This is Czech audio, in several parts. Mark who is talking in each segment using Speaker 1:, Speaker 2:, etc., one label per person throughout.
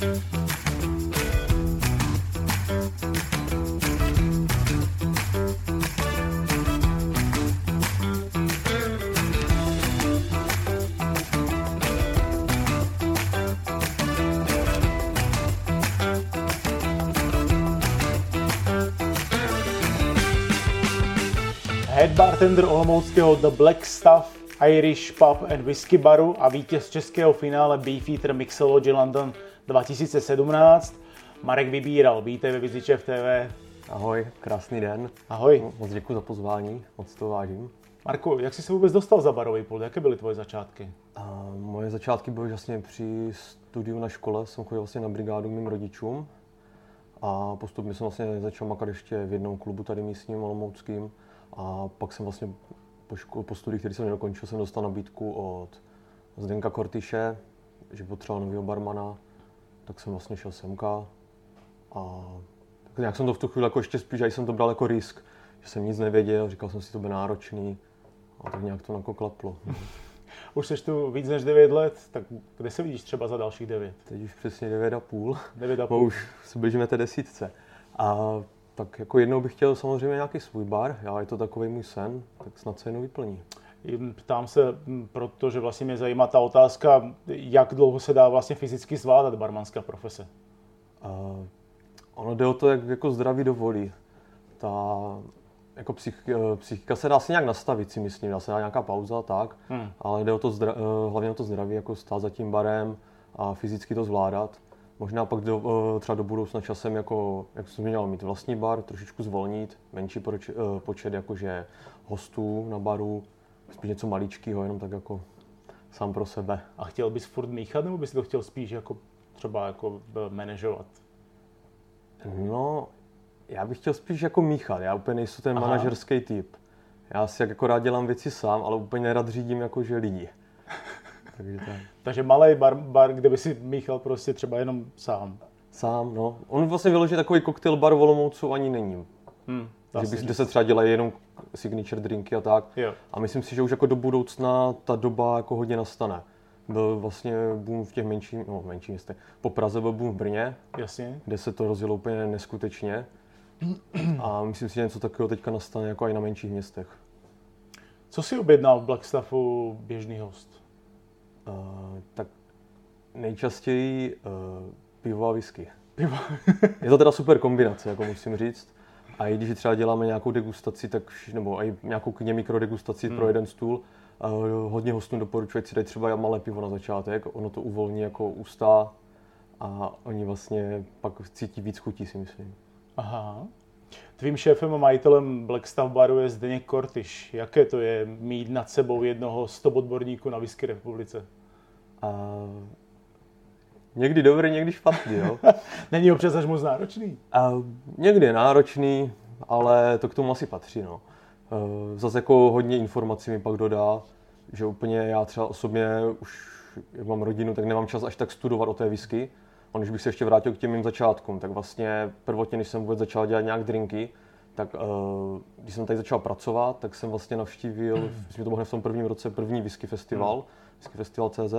Speaker 1: Head bartender olomouckého The Black Stuff Irish Pub and Whisky baru a vítěz českého finále Beefeater Mixology London 2017. Marek Vybíral, vítej ve Vizičev TV.
Speaker 2: Ahoj, krásný den.
Speaker 1: Ahoj.
Speaker 2: Moc děkuji za pozvání, moc to vážím.
Speaker 1: Marku, jak jsi se vůbec dostal za barový pult? Jaké byly tvoje začátky?
Speaker 2: A moje začátky byly vlastně při studiu na škole, jsem chodil vlastně na brigádu mým rodičům a postupně jsem vlastně začal makat ještě v jednom klubu tady místním, olomouckým a pak jsem vlastně po, škole, po studiích, který jsem nedokončil, jsem dostal nabídku od Zdenka Kortyše, že potřeboval nového barmana, tak jsem vlastně šel semka a tak nějak jsem to v tu chvíli jako ještě spíš, že jsem to bral jako risk, že jsem nic nevěděl, říkal jsem si, to bude náročný a tak nějak to jako klaplo.
Speaker 1: Už jsi tu víc než 9 let, tak kde se vidíš třeba za dalších 9?
Speaker 2: Teď už přesně 9 a půl.
Speaker 1: 9 a půl.
Speaker 2: už se blížíme té desítce. A tak jako jednou bych chtěl samozřejmě nějaký svůj bar, já je to takový můj sen, tak snad se jednou vyplní.
Speaker 1: Ptám se, protože vlastně mě zajímá ta otázka, jak dlouho se dá vlastně fyzicky zvládat barmanská profese.
Speaker 2: A ono jde o to, jak jako zdraví dovolí. Ta jako psych, eh, psychika se dá si nějak nastavit, si myslím, dá se dá nějaká pauza, tak,
Speaker 1: Hmm.
Speaker 2: ale jde o to zdra, eh, hlavně o to zdraví, jako stát za tím barem a fyzicky to zvládat. Možná pak do, eh, třeba do budoucna časem, jako, jak jsem měl mít vlastní bar, trošičku zvolnit, menší proč, počet jakože hostů na baru, spíš něco maličkého, jenom tak jako sám pro sebe.
Speaker 1: A chtěl bys furt míchat, nebo bys to chtěl spíš jako třeba jako eh, manažovat?
Speaker 2: No, já bych chtěl spíš jako míchat, já úplně nejsem ten
Speaker 1: Aha.
Speaker 2: manažerský typ. Já si jak jako rád dělám věci sám, ale úplně nerad řídím jakože lidi. Takže tak.
Speaker 1: Takže malý bar, bar, kde by si míchal prostě třeba jenom sám.
Speaker 2: Sám, no. On vlastně vyloží takový koktejl bar v Olomoucu ani není.
Speaker 1: Hmm. Dá
Speaker 2: Že by, se třeba dělají jenom signature drinky a tak.
Speaker 1: Jo.
Speaker 2: A myslím si, že už jako do budoucna ta doba jako hodně nastane. Byl vlastně boom v těch menších, no menších městech. Po Praze byl boom v Brně,
Speaker 1: Jasně.
Speaker 2: kde se to rozjelo úplně neskutečně. A myslím si, že něco takového teďka nastane jako i na menších městech.
Speaker 1: Co si objednal v Blackstaffu běžný host?
Speaker 2: Uh, tak nejčastěji uh, pivo a whisky.
Speaker 1: Pivo.
Speaker 2: Je to teda super kombinace, jako musím říct. A i když třeba děláme nějakou degustaci, tak, nebo i nějakou klidně mikrodegustaci
Speaker 1: Hmm.
Speaker 2: pro jeden stůl, uh, hodně hostům doporučuji, ať si dají třeba malé pivo na začátek, ono to uvolní jako ústa a oni vlastně pak cítí víc chutí, si myslím.
Speaker 1: Aha. Tvým šéfem a majitelem Blackstaff baru je Zdeněk Kortyš. Jaké to je mít nad sebou jednoho z top odborníků na whisky republice?
Speaker 2: A někdy dobrý, někdy špatný, jo.
Speaker 1: Není občas až moc náročný?
Speaker 2: A někdy je náročný, ale to k tomu asi patří. No. Eh, Zase jako hodně informací mi pak dodá, že úplně já třeba osobně už, jak mám rodinu, tak nemám čas až tak studovat o té whisky. A když bych se ještě vrátil k těm mým začátkům, tak vlastně prvotně, když jsem vůbec začal dělat nějak drinky, tak eh, když jsem tady začal pracovat, tak jsem vlastně navštívil, myslím, že to bylo hned v tom prvním roce, první whisky festival, whisky festival CZ.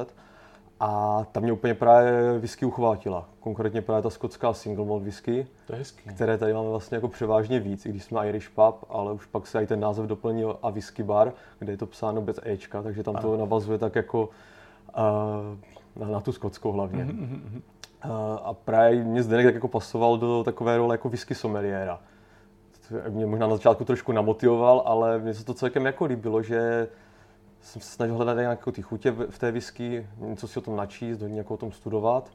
Speaker 2: A tam mě úplně právě whisky uchvátila. Konkrétně právě ta skotská single malt whisky,
Speaker 1: To je hezký.
Speaker 2: které tady máme vlastně jako převážně víc, i když jsme Irish Pub, ale už pak se i ten název doplnil a whisky bar, kde je to psáno bez Ečka, takže tam to navazuje tak jako uh, na, na tu skotskou hlavně. Uh, a právě mě Zdeněk tak jako pasoval do takové role jako whisky sommeliéra. Mě možná na začátku trošku namotivoval, ale mně se to celkem jako líbilo, že jsem se snažil hledat nějaké ty chutě v té whisky, něco si o tom načíst, hodně jako o tom studovat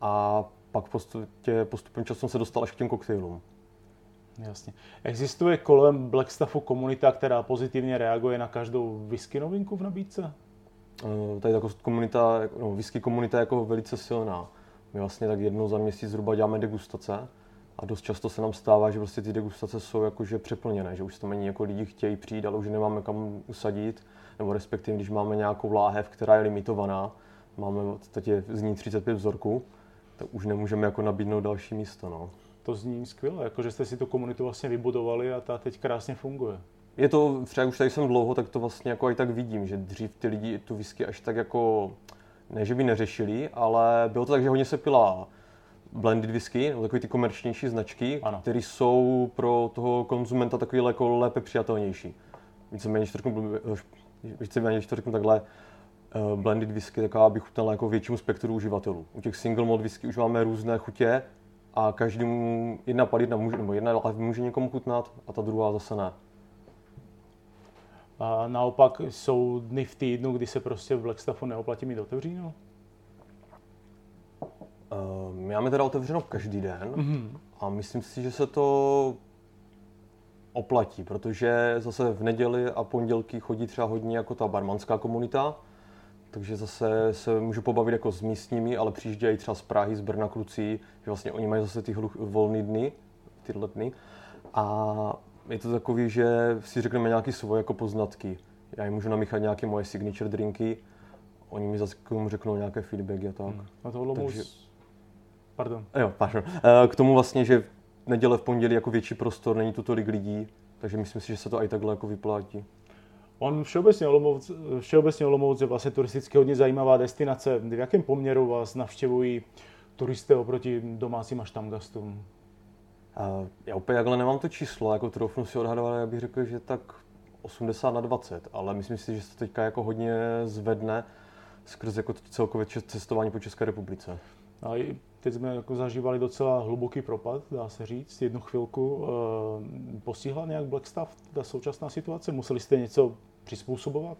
Speaker 2: a pak postupně, postupem času jsem se dostal až k těm koktejlům.
Speaker 1: Jasně. Existuje kolem Blackstaffu komunita, která pozitivně reaguje na každou whisky novinku v nabídce?
Speaker 2: Eh, Tady jako komunita, no, whisky komunita je jako velice silná. My vlastně tak jednou za měsíc zhruba děláme degustace a dost často se nám stává, že prostě ty degustace jsou jakože přeplněné, že už to není jako lidi chtějí přijít, ale už nemáme kam usadit, nebo respektive když máme nějakou láhev, která je limitovaná, máme v podstatě z ní 35 vzorků, tak už nemůžeme jako nabídnout další místo. No.
Speaker 1: To zní skvěle, jako že jste si tu komunitu vlastně vybudovali a ta teď krásně funguje.
Speaker 2: Je to, třeba už tady jsem dlouho, tak to vlastně jako i tak vidím, že dřív ty lidi tu whisky až tak jako, ne že by neřešili, ale bylo to tak, že hodně se pila blended whisky, nebo takové ty komerčnější značky, které jsou pro toho konzumenta takový jako lépe přijatelnější. Víceméně, když to řeknu, víceméně, když to řeknu takhle, uh, blended whisky taková bych chutnala jako většímu spektru uživatelů. U těch single malt whisky už máme různé chutě a každému jedna palidna může, nebo jedna lahev může někomu chutnat a ta druhá zase ne.
Speaker 1: A naopak jsou dny v týdnu, kdy se prostě v Blackstaffu neoplatí mít otevříno?
Speaker 2: Uh, my máme teda otevřeno každý den mm-hmm. a myslím si, že se to oplatí, protože zase v neděli a pondělky chodí třeba hodně jako ta barmanská komunita, takže zase se můžu pobavit jako s místními, ale přijíždějí třeba z Prahy, z Brna kluci, že vlastně oni mají zase ty volné dny, tyhle dny. A je to takový, že si řekneme nějaké svoje jako poznatky. Já jim můžu namíchat nějaké moje signature drinky, oni mi zase k tomu řeknou nějaké feedbacky a tak. Hmm.
Speaker 1: A to Takže... Pardon.
Speaker 2: Jo, pardon. Eh, k tomu vlastně, že neděle v pondělí jako větší prostor, není tu tolik lidí, takže myslím si, že se to i takhle jako vyplátí.
Speaker 1: On všeobecně Olomouc, všeobecně Olomouc je vlastně turisticky hodně zajímavá destinace. V jakém poměru vás navštěvují turisté oproti domácím a štamgastům?
Speaker 2: Já úplně takhle nemám to číslo, jako troufnu si odhadovat, já bych řekl, že tak 80 na 20, ale myslím si, že se to teďka jako hodně zvedne skrz jako celkově cestování po České republice.
Speaker 1: A teď jsme jako zažívali docela hluboký propad, dá se říct, jednu chvilku. E, postihla nějak Blackstaff ta současná situace? Museli jste něco přizpůsobovat?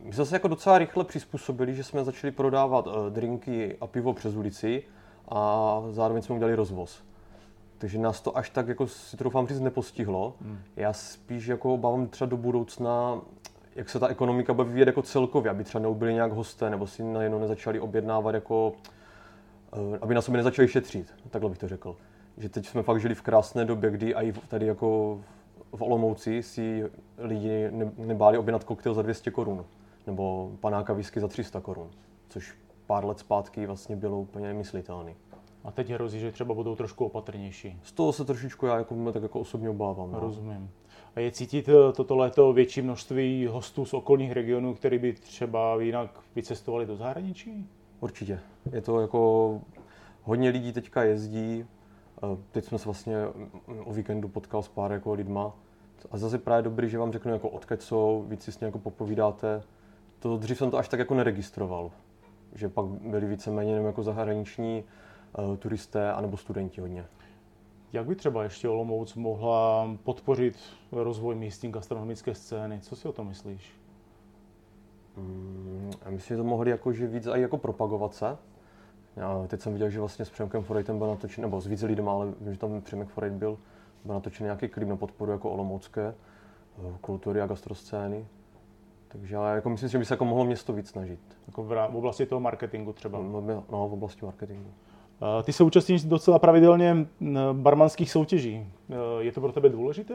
Speaker 2: My jsme se jako docela rychle přizpůsobili, že jsme začali prodávat uh, drinky a pivo přes ulici a zároveň jsme udělali rozvoz. Takže nás to až tak, jako si troufám říct, nepostihlo. Hmm. Já spíš jako obávám třeba do budoucna, jak se ta ekonomika bude vyvíjet jako celkově, aby třeba neubyli nějak hosté, nebo si najednou nezačali objednávat jako, aby na sobě nezačali šetřit, takhle bych to řekl. Že teď jsme fakt žili v krásné době, kdy i tady jako v Olomouci si lidi nebáli objednat koktejl za 200 korun nebo panáka whisky za 300 korun, což pár let zpátky vlastně bylo úplně myslitelné.
Speaker 1: A teď hrozí, že třeba budou trošku opatrnější.
Speaker 2: Z toho se trošičku já jako, tak jako osobně obávám.
Speaker 1: No. Rozumím. A je cítit eh, toto léto větší množství hostů z okolních regionů, který by třeba jinak vycestovali do zahraničí?
Speaker 2: Určitě. Je to jako hodně lidí teďka jezdí. Eh, teď jsme se vlastně mm, o víkendu potkal s pár jako lidma. A zase právě dobrý, že vám řeknu jako odkud jsou, víc si s jako popovídáte. To dřív jsem to až tak jako neregistroval. Že pak byli víceméně jenom jako zahraniční uh, turisté anebo studenti hodně.
Speaker 1: Jak by třeba ještě Olomouc mohla podpořit rozvoj místní gastronomické scény? Co si o tom myslíš?
Speaker 2: Mm, já myslím, že to mohli jako, že víc i jako propagovat se. Já teď jsem viděl, že vlastně s Přemkem Forejtem byl natočen, nebo s víc lidem, ale vím, že tam Přemek Forejt byl, byl natočen nějaký klip na podporu jako olomoucké eh, kultury a gastroscény. Takže já jako myslím, že by se jako mohlo město víc snažit.
Speaker 1: Jako v, v oblasti toho marketingu třeba?
Speaker 2: No, no v oblasti marketingu.
Speaker 1: Ty se účastníš docela pravidelně barmanských soutěží. Je to pro tebe důležité?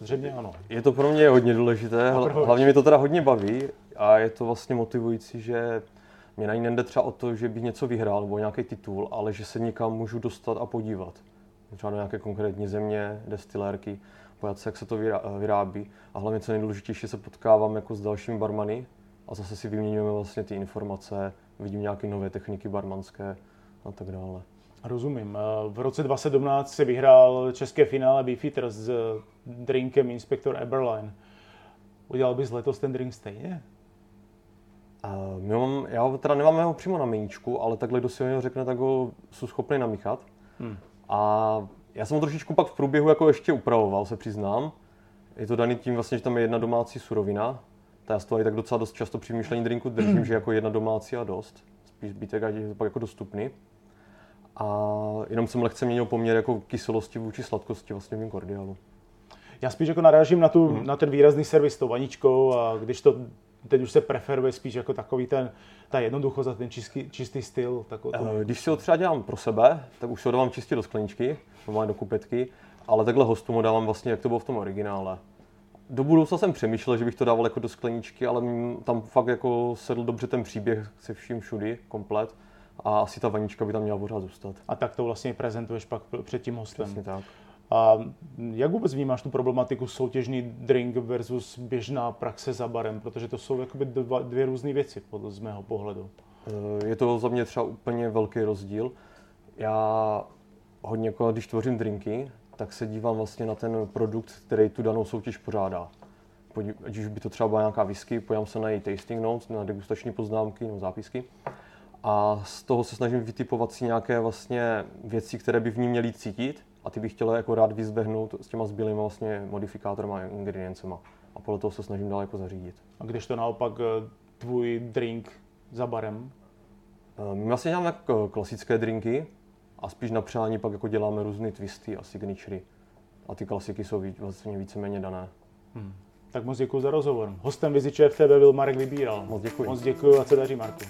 Speaker 1: Zřejmě ano.
Speaker 2: Je to pro mě hodně důležité, hlavně mě to teda hodně baví a je to vlastně motivující, že mě na ní nejde třeba o to, že bych něco vyhrál nebo nějaký titul, ale že se někam můžu dostat a podívat. Třeba do nějaké konkrétní země, destilérky, pojat se, jak se to vyrábí. A hlavně co nejdůležitější, se potkávám jako s dalšími barmany a zase si vyměňujeme vlastně ty informace, vidím nějaké nové techniky barmanské a tak dále.
Speaker 1: Rozumím. V roce 2017 se vyhrál české finále Beefeater s drinkem Inspector Eberline. Udělal bys letos ten drink stejně?
Speaker 2: Uh, my mám, já teda nemám ho přímo na meníčku, ale takhle, kdo si ho řekne, tak ho jsou schopný namíchat. Hmm. A já jsem ho trošičku pak v průběhu jako ještě upravoval, se přiznám. Je to daný tím vlastně, že tam je jedna domácí surovina. Ta já z toho i tak docela dost často při vymýšlení drinku držím, že jako jedna domácí a dost. Spíš zbytek, ať je to pak jako dostupný. A jenom jsem lehce měnil poměr jako kyselosti vůči sladkosti vlastně v mým kordiálu.
Speaker 1: Já spíš jako narážím na, tu, hmm. na ten výrazný servis s tou vaničkou a když to teď už se preferuje spíš jako takový ten, ta jednoduchost a ten čistý, čistý styl. Tak to...
Speaker 2: Eh, když si ho třeba dělám pro sebe, tak už ho dávám čistě do skleničky, normálně do kupetky, ale takhle hostům ho dávám vlastně, jak to bylo v tom originále. Do budoucna jsem přemýšlel, že bych to dával jako do skleničky, ale tam fakt jako sedl dobře ten příběh se vším všudy, komplet. A asi ta vanička by tam měla pořád zůstat.
Speaker 1: A tak to vlastně prezentuješ pak před tím hostem.
Speaker 2: Přesně tak.
Speaker 1: A jak vůbec vnímáš tu problematiku soutěžní drink versus běžná praxe za barem? Protože to jsou jakoby dva, dvě různé věci, podle z mého pohledu.
Speaker 2: Eh, je to za mě třeba úplně velký rozdíl. Já hodně, jako když tvořím drinky, tak se dívám vlastně na ten produkt, který tu danou soutěž pořádá. Ať už by to třeba byla nějaká whisky, pojďám se na její tasting notes, na degustační poznámky nebo zápisky. A z toho se snažím vytipovat si nějaké vlastně věci, které by v ní měly cítit a ty bych chtěl jako rád vyzbehnout s těma zbylými vlastně modifikátorem a ingrediencema. A podle toho se snažím dál jako zařídit.
Speaker 1: A když to naopak eh, tvůj drink za barem?
Speaker 2: Eh, my vlastně děláme jako klasické drinky a spíš na přání pak jako děláme různé twisty a signatury. A ty klasiky jsou vlastně víceméně dané. Hmm.
Speaker 1: Tak moc děkuji za rozhovor. Hostem Viziče FTB byl Marek Vybíral.
Speaker 2: Moc děkuji.
Speaker 1: Moc děkuji a se daří, Marku.